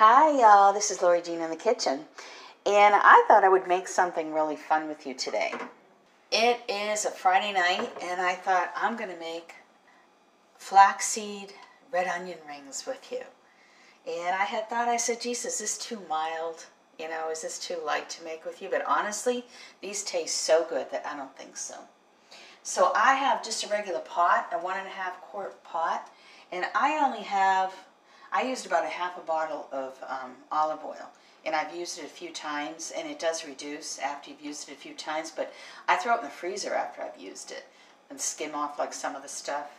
Hi, y'all. This is Lori Jean in the kitchen. And I thought I would make something really fun with you today. It is a Friday night, and I thought I'm going to make flaxseed red onion rings with you. And I had thought, I said, geez, is this too mild? You know, is this too light to make with you? But honestly, these taste so good that I don't think so. So I have just a regular pot, a one and a half quart pot, and I only have I used about a half a bottle of um, olive oil and I've used it a few times and it does reduce after you've used it a few times but I throw it in the freezer after I've used it and skim off like some of the stuff.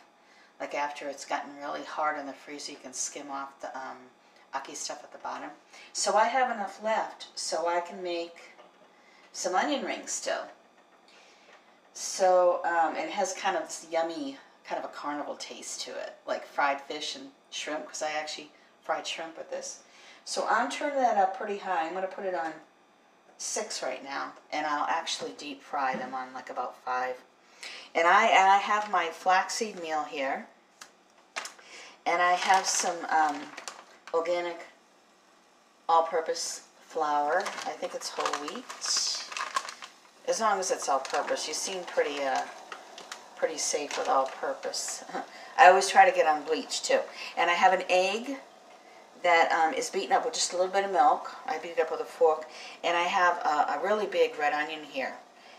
Like after it's gotten really hard in the freezer you can skim off the um, stuff at the bottom. So I have enough left so I can make some onion rings still. So um, it has kind of this yummy kind of a carnival taste to it like fried fish and shrimp because I actually fried shrimp with this. So I'm turning that up pretty high. I'm going to put it on six right now, and I'll actually deep fry them on like about five. And I, I have my flaxseed meal here, and I have some um, organic all-purpose flour. I think it's whole wheat. As long as it's all-purpose. You seem pretty, uh, pretty safe with all-purpose. I always try to get on bleach too. And I have an egg that um, is beaten up with just a little bit of milk. I beat it up with a fork. And I have a, a really big red onion here.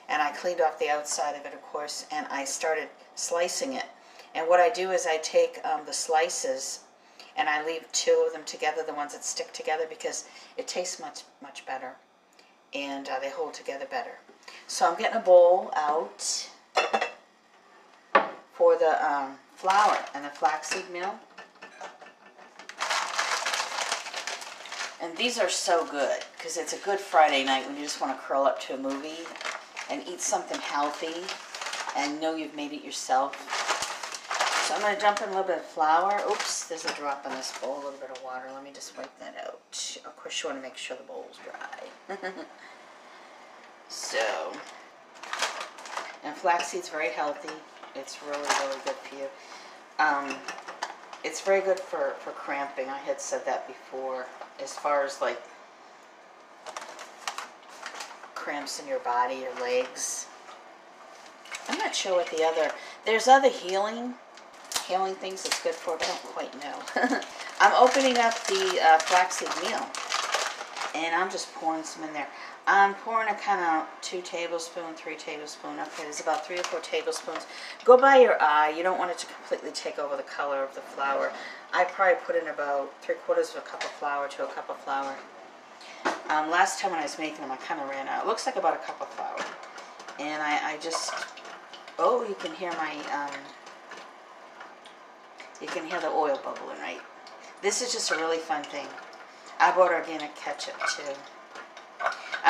And I cleaned off the outside of it, of course, and I started slicing it. And what I do is I take um, the slices and I leave two of them together, the ones that stick together, because it tastes much, much better. And uh, they hold together better. So I'm getting a bowl out for the um, flour and the flaxseed meal. And these are so good because it's a good Friday night when you just want to curl up to a movie and eat something healthy and know you've made it yourself. So I'm going to dump in a little bit of flour. Oops, there's a drop in this bowl, a little bit of water. Let me just wipe that out. Of course, you want to make sure the bowl's dry. so, and flaxseed's very healthy. It's really, really good for you. Um, it's very good for, for cramping. I had said that before. As far as like cramps in your body, your legs. I'm not sure what the other, there's other healing, healing things it's good for, but I don't quite know. I'm opening up the uh, flaxseed meal and I'm just pouring some in there. I'm pouring a kind of two tablespoon, three tablespoon. Okay, there's about three or four tablespoons. Go by your eye. You don't want it to completely take over the color of the flour. I probably put in about three quarters of a cup of flour to a cup of flour. Um, last time when I was making them, I kind of ran out. It looks like about a cup of flour. And I, I just, oh, you can hear my, um, you can hear the oil bubbling, right? This is just a really fun thing. I bought organic ketchup too.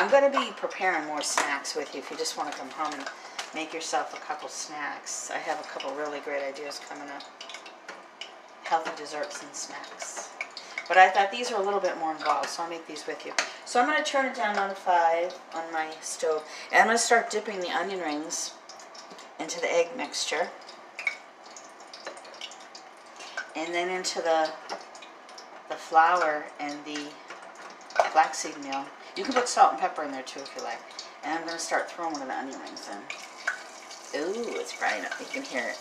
I'm going to be preparing more snacks with you if you just want to come home and make yourself a couple snacks. I have a couple really great ideas coming up. Healthy desserts and snacks. But I thought these are a little bit more involved, so I'll make these with you. So I'm going to turn it down on 5 on my stove. And I'm going to start dipping the onion rings into the egg mixture. And then into the the flour and the flaxseed meal. You can put salt and pepper in there too if you like. And I'm going to start throwing one of the onion rings in. Ooh, it's frying up. You can hear it.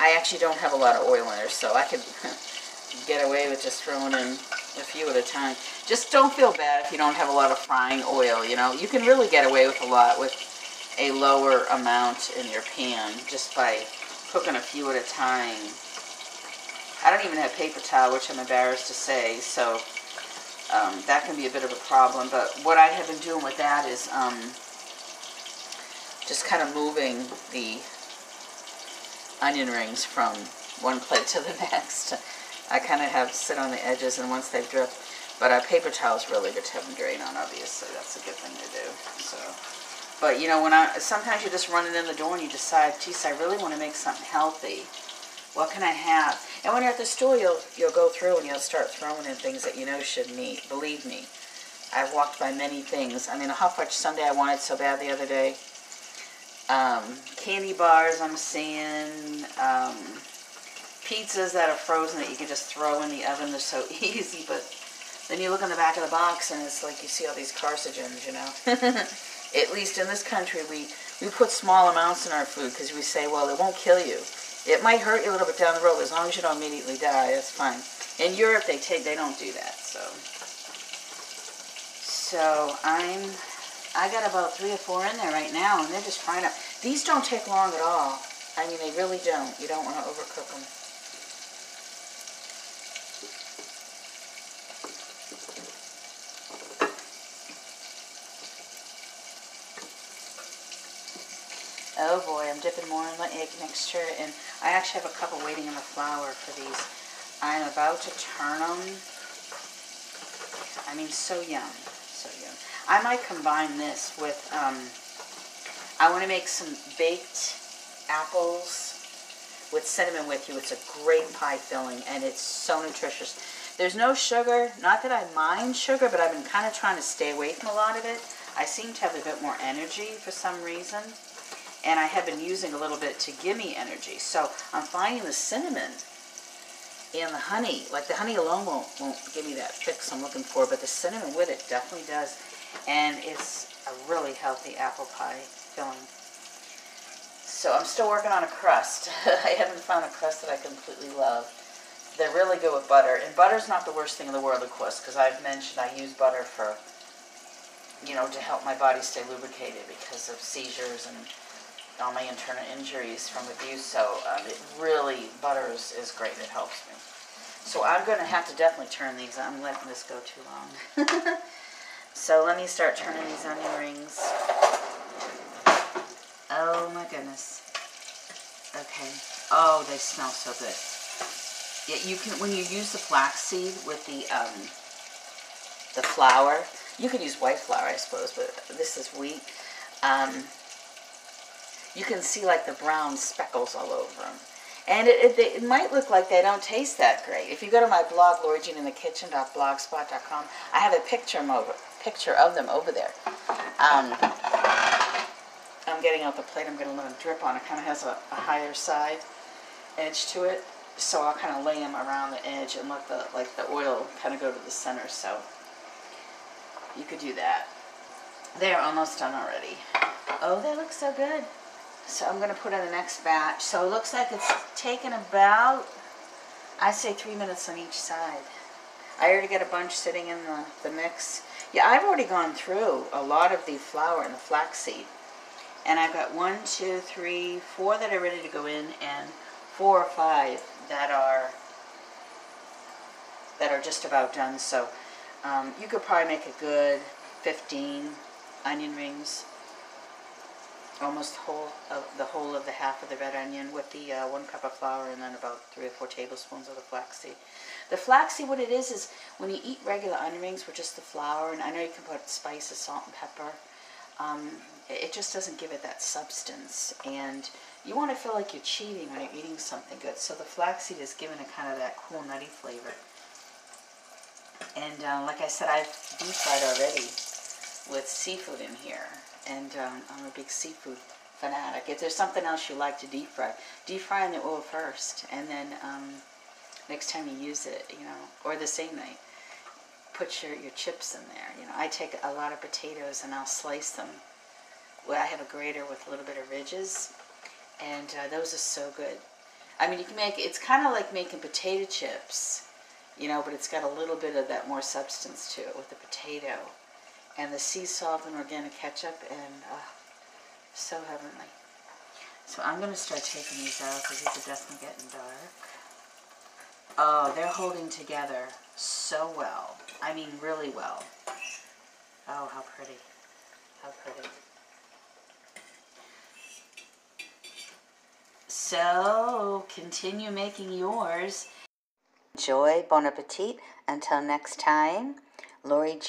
I actually don't have a lot of oil in there, so I could get away with just throwing in a few at a time. Just don't feel bad if you don't have a lot of frying oil, you know. You can really get away with a lot with a lower amount in your pan just by cooking a few at a time. I don't even have paper towel, which I'm embarrassed to say, so um, that can be a bit of a problem. But what I have been doing with that is um, just kind of moving the onion rings from one plate to the next. I kind of have sit on the edges, and once they drip, but a paper towel is really good to have them drain on, obviously. That's a good thing to do. So, But, you know, when I sometimes you just run it in the door and you decide, geez, I really want to make something healthy. What can I have? And when you're at the store, you'll, you'll go through and you'll start throwing in things that you know shouldn't eat. Believe me, I've walked by many things. I mean, a hot fudge sundae I wanted so bad the other day. Um, candy bars I'm seeing. Um, pizzas that are frozen that you can just throw in the oven. They're so easy, but then you look on the back of the box and it's like you see all these carcinogens, you know. At least in this country, we, we put small amounts in our food because we say, well, it won't kill you. It might hurt you a little bit down the road, as long as you don't immediately die, that's fine. In Europe, they take they don't do that, so. So I'm, I got about three or four in there right now, and they're just frying up. These don't take long at all. I mean, they really don't. You don't want to overcook them. Oh boy, I'm dipping more in the egg mixture, and I actually have a couple waiting in the flour for these. I'm about to turn them. I mean, so yum, so yum. I might combine this with, um, I want to make some baked apples with cinnamon with you. It's a great pie filling, and it's so nutritious. There's no sugar. Not that I mind sugar, but I've been kind of trying to stay away from a lot of it. I seem to have a bit more energy for some reason and I have been using a little bit to give me energy. So I'm finding the cinnamon and the honey, like the honey alone won't, won't give me that fix I'm looking for, but the cinnamon with it definitely does. And it's a really healthy apple pie filling. So I'm still working on a crust. I haven't found a crust that I completely love. They're really good with butter. And butter's not the worst thing in the world, of course, because I've mentioned I use butter for, you know, to help my body stay lubricated because of seizures and all my internal injuries from abuse. So um, it really, butters is, great. It helps me. So I'm going to have to definitely turn these. I'm letting this go too long. so let me start turning these onion rings. Oh my goodness. Okay. Oh, they smell so good. Yeah, you can when you use the flaxseed with the um, the flour. You could use white flour, I suppose, but this is wheat. Um, you can see like the brown speckles all over them. And it, it, it, might look like they don't taste that great. If you go to my blog, LoriJeanInTheKitchen.blogspot.com, I have a picture of them over, picture of them over there. Um, I'm getting out the plate. I'm going to let them drip on. It kind of has a, a higher side edge to it. So I'll kind of lay them around the edge and let the like the oil kind of go to the center. So you could do that. They're almost done already. Oh, they look so good. So I'm going to put in the next batch. So it looks like it's taken about, I'd say three minutes on each side. I already got a bunch sitting in the, the mix. Yeah, I've already gone through a lot of the flour and the flaxseed. And I've got one, two, three, four that are ready to go in, and four or five that are that are just about done. So um, you could probably make a good 15 onion rings almost whole of the whole of the half of the red onion with the uh, one cup of flour and then about three or four tablespoons of the flaxseed. The flaxseed, what it is, is when you eat regular onion rings with just the flour, and I know you can put spices, salt, and pepper, um, it just doesn't give it that substance. And you want to feel like you're cheating when you're eating something good. So the flaxseed is giving it kind of that cool nutty flavor. And uh, like I said, I've deep fried already with seafood in here and um, I'm a big seafood fanatic. If there's something else you like to deep fry, deep fry in the oil first, and then um, next time you use it, you know, or the same night, put your, your chips in there. You know, I take a lot of potatoes and I'll slice them. Well, I have a grater with a little bit of ridges, and uh, those are so good. I mean, you can make it's kind of like making potato chips, you know, but it's got a little bit of that more substance to it with the potato and the sea salt and organic ketchup, and uh, so heavenly. So I'm going to start taking these out because these are definitely getting dark. Oh, they're holding together so well. I mean, really well. Oh, how pretty. How pretty. So, continue making yours. Enjoy. Bon appetit. Until next time. Lori